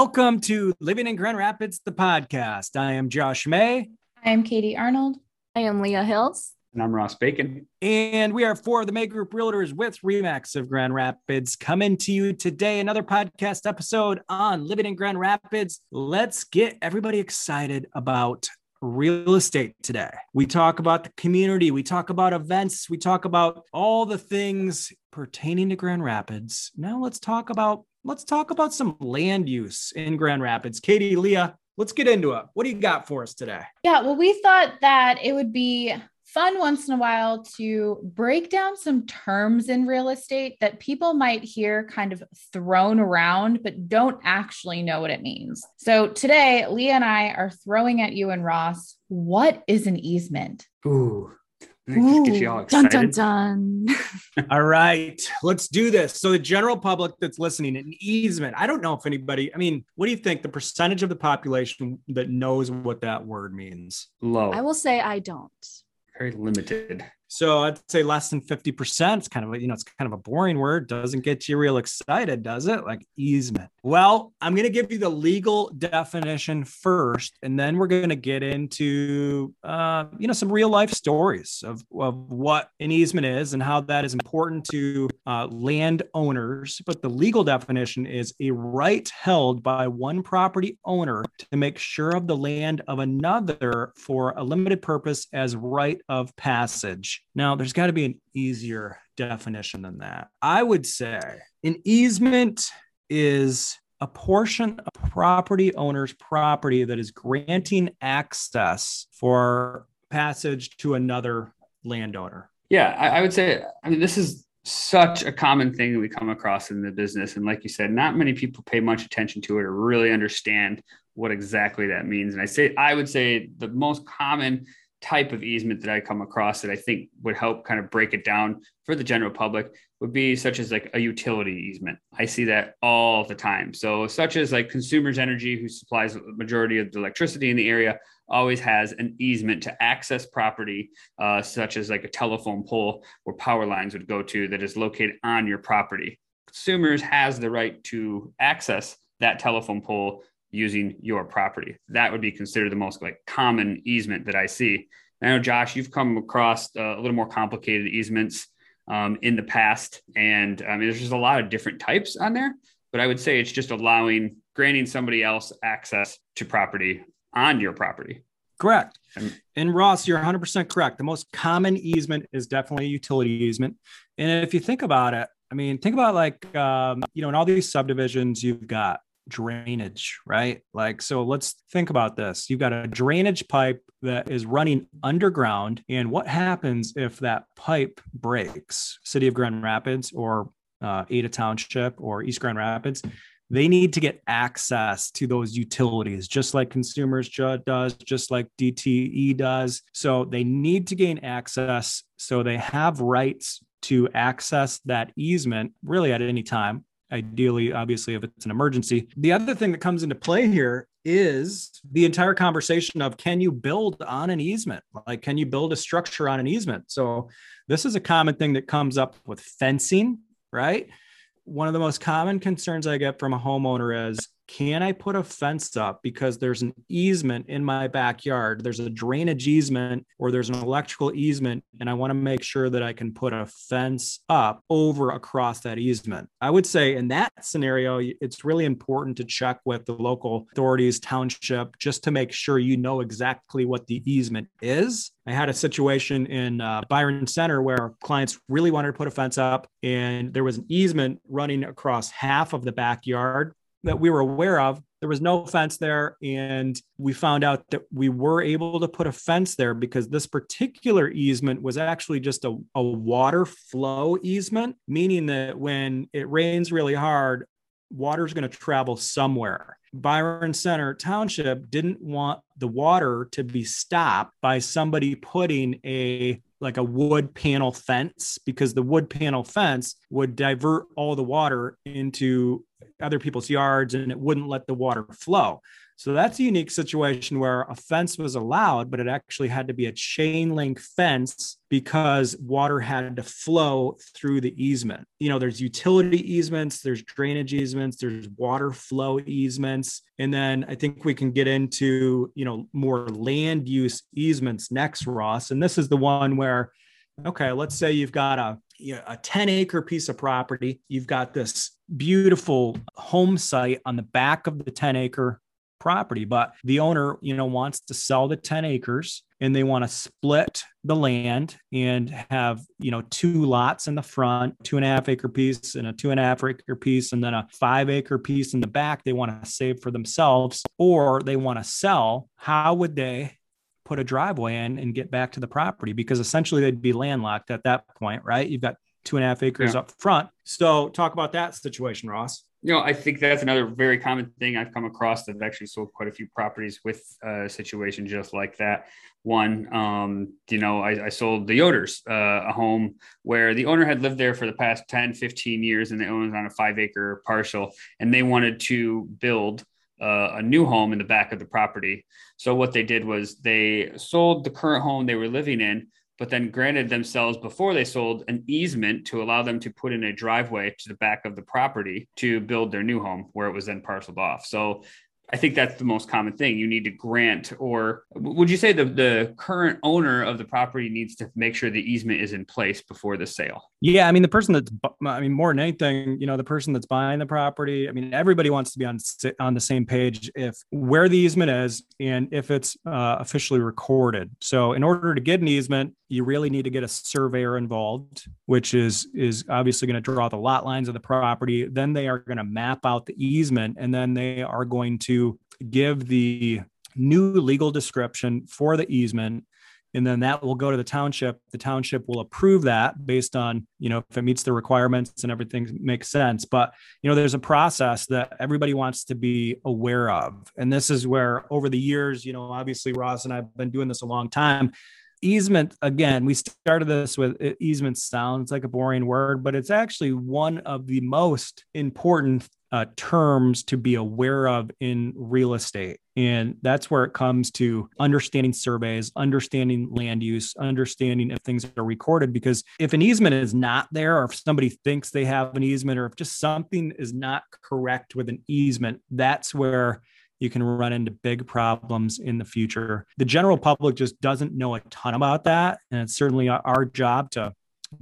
Welcome to Living in Grand Rapids, the podcast. I am Josh May. I am Katie Arnold. I am Leah Hills. And I'm Ross Bacon. And we are four of the May Group Realtors with Remax of Grand Rapids coming to you today. Another podcast episode on living in Grand Rapids. Let's get everybody excited about real estate today. We talk about the community, we talk about events, we talk about all the things pertaining to Grand Rapids. Now let's talk about let's talk about some land use in Grand Rapids. Katie, Leah, let's get into it. What do you got for us today? Yeah, well, we thought that it would be fun once in a while to break down some terms in real estate that people might hear kind of thrown around, but don't actually know what it means. So today, Leah and I are throwing at you and Ross what is an easement? Ooh. Ooh, get you all excited. Dun, dun, dun. all right, let's do this. So, the general public that's listening, an easement. I don't know if anybody, I mean, what do you think the percentage of the population that knows what that word means? Low. I will say I don't very limited. So I'd say less than 50%. It's kind of, a, you know, it's kind of a boring word. Doesn't get you real excited, does it? Like easement. Well, I'm going to give you the legal definition first, and then we're going to get into, uh, you know, some real life stories of, of what an easement is and how that is important to uh, landowners. But the legal definition is a right held by one property owner to make sure of the land of another for a limited purpose as right of passage. Now, there's got to be an easier definition than that. I would say an easement is a portion of property owner's property that is granting access for passage to another landowner. Yeah, I, I, would say, I mean, this is such a common thing that we come across in the business. And like you said, not many people pay much attention to it or really understand what exactly that means. And I say, I would say the most common type of easement that I come across that I think would help kind of break it down for the general public would be such as like a utility easement. I see that all the time. So such as like Consumers Energy, who supplies the majority of the electricity in the area, always has an easement to access property, uh, such as like a telephone pole or power lines would go to that is located on your property. Consumers has the right to access that telephone pole using your property. That would be considered the most like common easement that I see. I know, Josh, you've come across uh, a little more complicated easements um, in the past, and I mean, there's just a lot of different types on there. But I would say it's just allowing, granting somebody else access to property on your property. Correct. And, and Ross, you're 100% correct. The most common easement is definitely a utility easement. And if you think about it, I mean, think about like, um, you know, in all these subdivisions, you've got drainage, right? Like, so let's think about this. You've got a drainage pipe that is running underground. And what happens if that pipe breaks? City of Grand Rapids or uh, Ada Township or East Grand Rapids, they need to get access to those utilities, just like Consumers does, just like DTE does. So they need to gain access. So they have rights to access that easement really at any time ideally, obviously, if it's an emergency. The other thing that comes into play here is the entire conversation of can you build on an easement? Like, can you build a structure on an easement? So, this is a common thing that comes up with fencing, right? One of the most common concerns I get from a homeowner is can I put a fence up because there's an easement in my backyard? There's a drainage easement or there's an electrical easement, and I want to make sure that I can put a fence up over across that easement. I would say in that scenario, it's really important to check with the local authorities, township, just to make sure you know exactly what the easement is. I had a situation in uh, Byron Center where clients really wanted to put a fence up, and there was an easement running across half of the backyard that we were aware of. There was no fence there. And we found out that we were able to put a fence there because this particular easement was actually just a, a water flow easement, meaning that when it rains really hard, water is going to travel somewhere. Byron Center Township didn't want the water to be stopped by somebody putting a like a wood panel fence because the wood panel fence would divert all the water into other people's yards and it wouldn't let the water flow. So that's a unique situation where a fence was allowed, but it actually had to be a chain link fence because water had to flow through the easement. You know, there's utility easements, there's drainage easements, there's water flow easements. And then I think we can get into, you know, more land use easements next, Ross. And this is the one where, okay, let's say you've got a, a 10 acre piece of property. You've got this beautiful home site on the back of the 10 acre property but the owner you know wants to sell the 10 acres and they want to split the land and have you know two lots in the front two and a half acre piece and a two and a half acre piece and then a five acre piece in the back they want to save for themselves or they want to sell how would they put a driveway in and get back to the property? Because essentially they'd be landlocked at that point right? You've got two and a half acres yeah. up front. So talk about that situation ross you know, I think that's another very common thing I've come across that I've actually sold quite a few properties with a situation just like that. One, um, you know, I, I sold the Yoders uh, a home where the owner had lived there for the past 10, 15 years and they owned on a five acre parcel and they wanted to build uh, a new home in the back of the property. So what they did was they sold the current home they were living in, but then granted themselves before they sold an easement to allow them to put in a driveway to the back of the property to build their new home where it was then parceled off. So I think that's the most common thing. You need to grant, or would you say the, the current owner of the property needs to make sure the easement is in place before the sale? Yeah. I mean, the person that's, I mean, more than anything, you know, the person that's buying the property, I mean, everybody wants to be on, on the same page if where the easement is and if it's uh, officially recorded. So, in order to get an easement, you really need to get a surveyor involved, which is is obviously going to draw the lot lines of the property. Then they are going to map out the easement, and then they are going to give the new legal description for the easement and then that will go to the township. The township will approve that based on you know if it meets the requirements and everything makes sense. But you know there's a process that everybody wants to be aware of. And this is where over the years you know obviously ross and i've been doing this a long time. Easement again we started this with easement sounds like a boring word but it's actually one of the most important uh, terms to be aware of in real estate. And that's where it comes to understanding surveys, understanding land use, understanding if things are recorded. Because if an easement is not there, or if somebody thinks they have an easement, or if just something is not correct with an easement, that's where you can run into big problems in the future. The general public just doesn't know a ton about that. And it's certainly our job to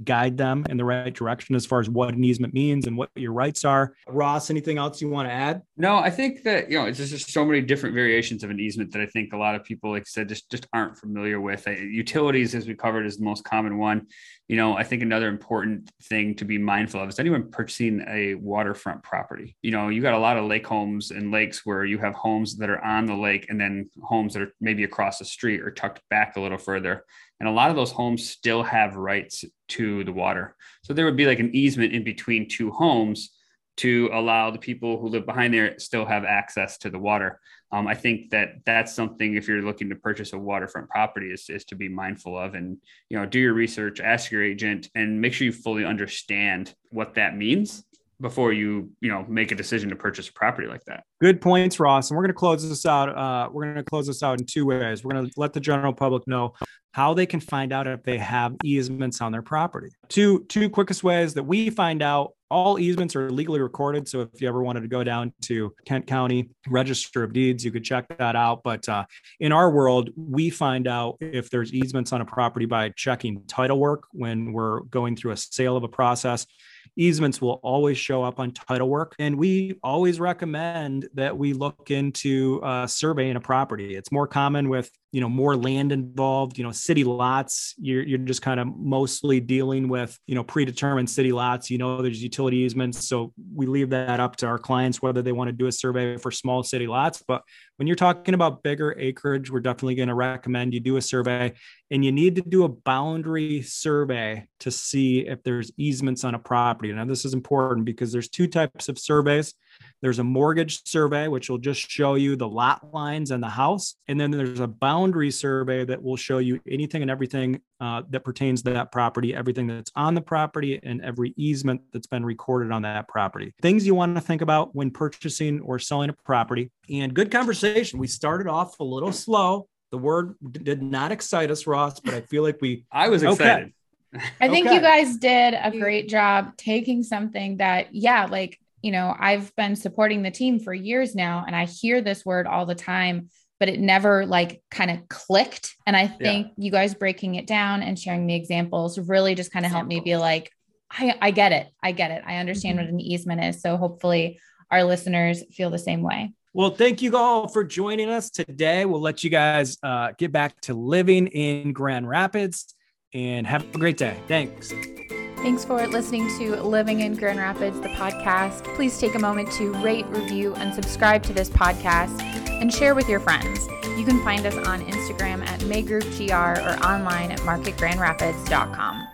guide them in the right direction as far as what an easement means and what your rights are. Ross, anything else you want to add? No, I think that you know it's just so many different variations of an easement that I think a lot of people, like I said, just just aren't familiar with. Utilities, as we covered, is the most common one. You know, I think another important thing to be mindful of is anyone purchasing a waterfront property. You know, you got a lot of lake homes and lakes where you have homes that are on the lake and then homes that are maybe across the street or tucked back a little further. And a lot of those homes still have rights to the water. So there would be like an easement in between two homes to allow the people who live behind there still have access to the water. Um, I think that that's something if you're looking to purchase a waterfront property is, is to be mindful of and you know do your research, ask your agent, and make sure you fully understand what that means before you you know make a decision to purchase a property like that. Good points ross. And we're going to close this out uh, we're going to close this out in two ways. We're going to let the general public know how they can find out if they have easements on their property. Two two quickest ways that we find out all easements are legally recorded. So if you ever wanted to go down to kent county register of deeds you could check that out. But uh, in our world we find out if there's easements on a property by checking title work when we're going through a sale of a process easements will always show up on title work. And we always recommend that we look into uh, surveying a property. It's more common with you know more land involved you know city lots you're, you're just kind of mostly dealing with you know predetermined city lots you know there's utility easements. So we leave that up to our clients whether they want to do a survey for small city lots. But when you're talking about bigger acreage we're definitely going to recommend you do a survey and you need to do a boundary survey to see if there's easements on a property. Now this is important because there's two types of surveys There's a mortgage survey, which will just show you the lot lines and the house. And then there's a boundary survey that will show you anything and everything uh, that pertains to that property, everything that's on the property, and every easement that's been recorded on that property. Things you want to think about when purchasing or selling a property. And good conversation. We started off a little slow. The word did not excite us, Ross, but I feel like we. I was excited. Okay. I think Okay. you guys did a great job taking something that, yeah, like, you know, I've been supporting the team for years now and I hear this word all the time, but it never like kind of clicked. And I think you guys breaking it down and sharing the examples really just kind of helped me be like, I, I get it. I get it. I understand what an easement is. So hopefully our listeners feel the same way. Well, thank you all for joining us today. We'll let you guys uh, get back to living in Grand Rapids and have a great day. Thanks. Thanks for listening to Living in Grand Rapids, the podcast. Please take a moment to rate, review, and subscribe to this podcast and share with your friends. You can find us on Instagram at MayGroupGR or online at marketgrandrapids.com.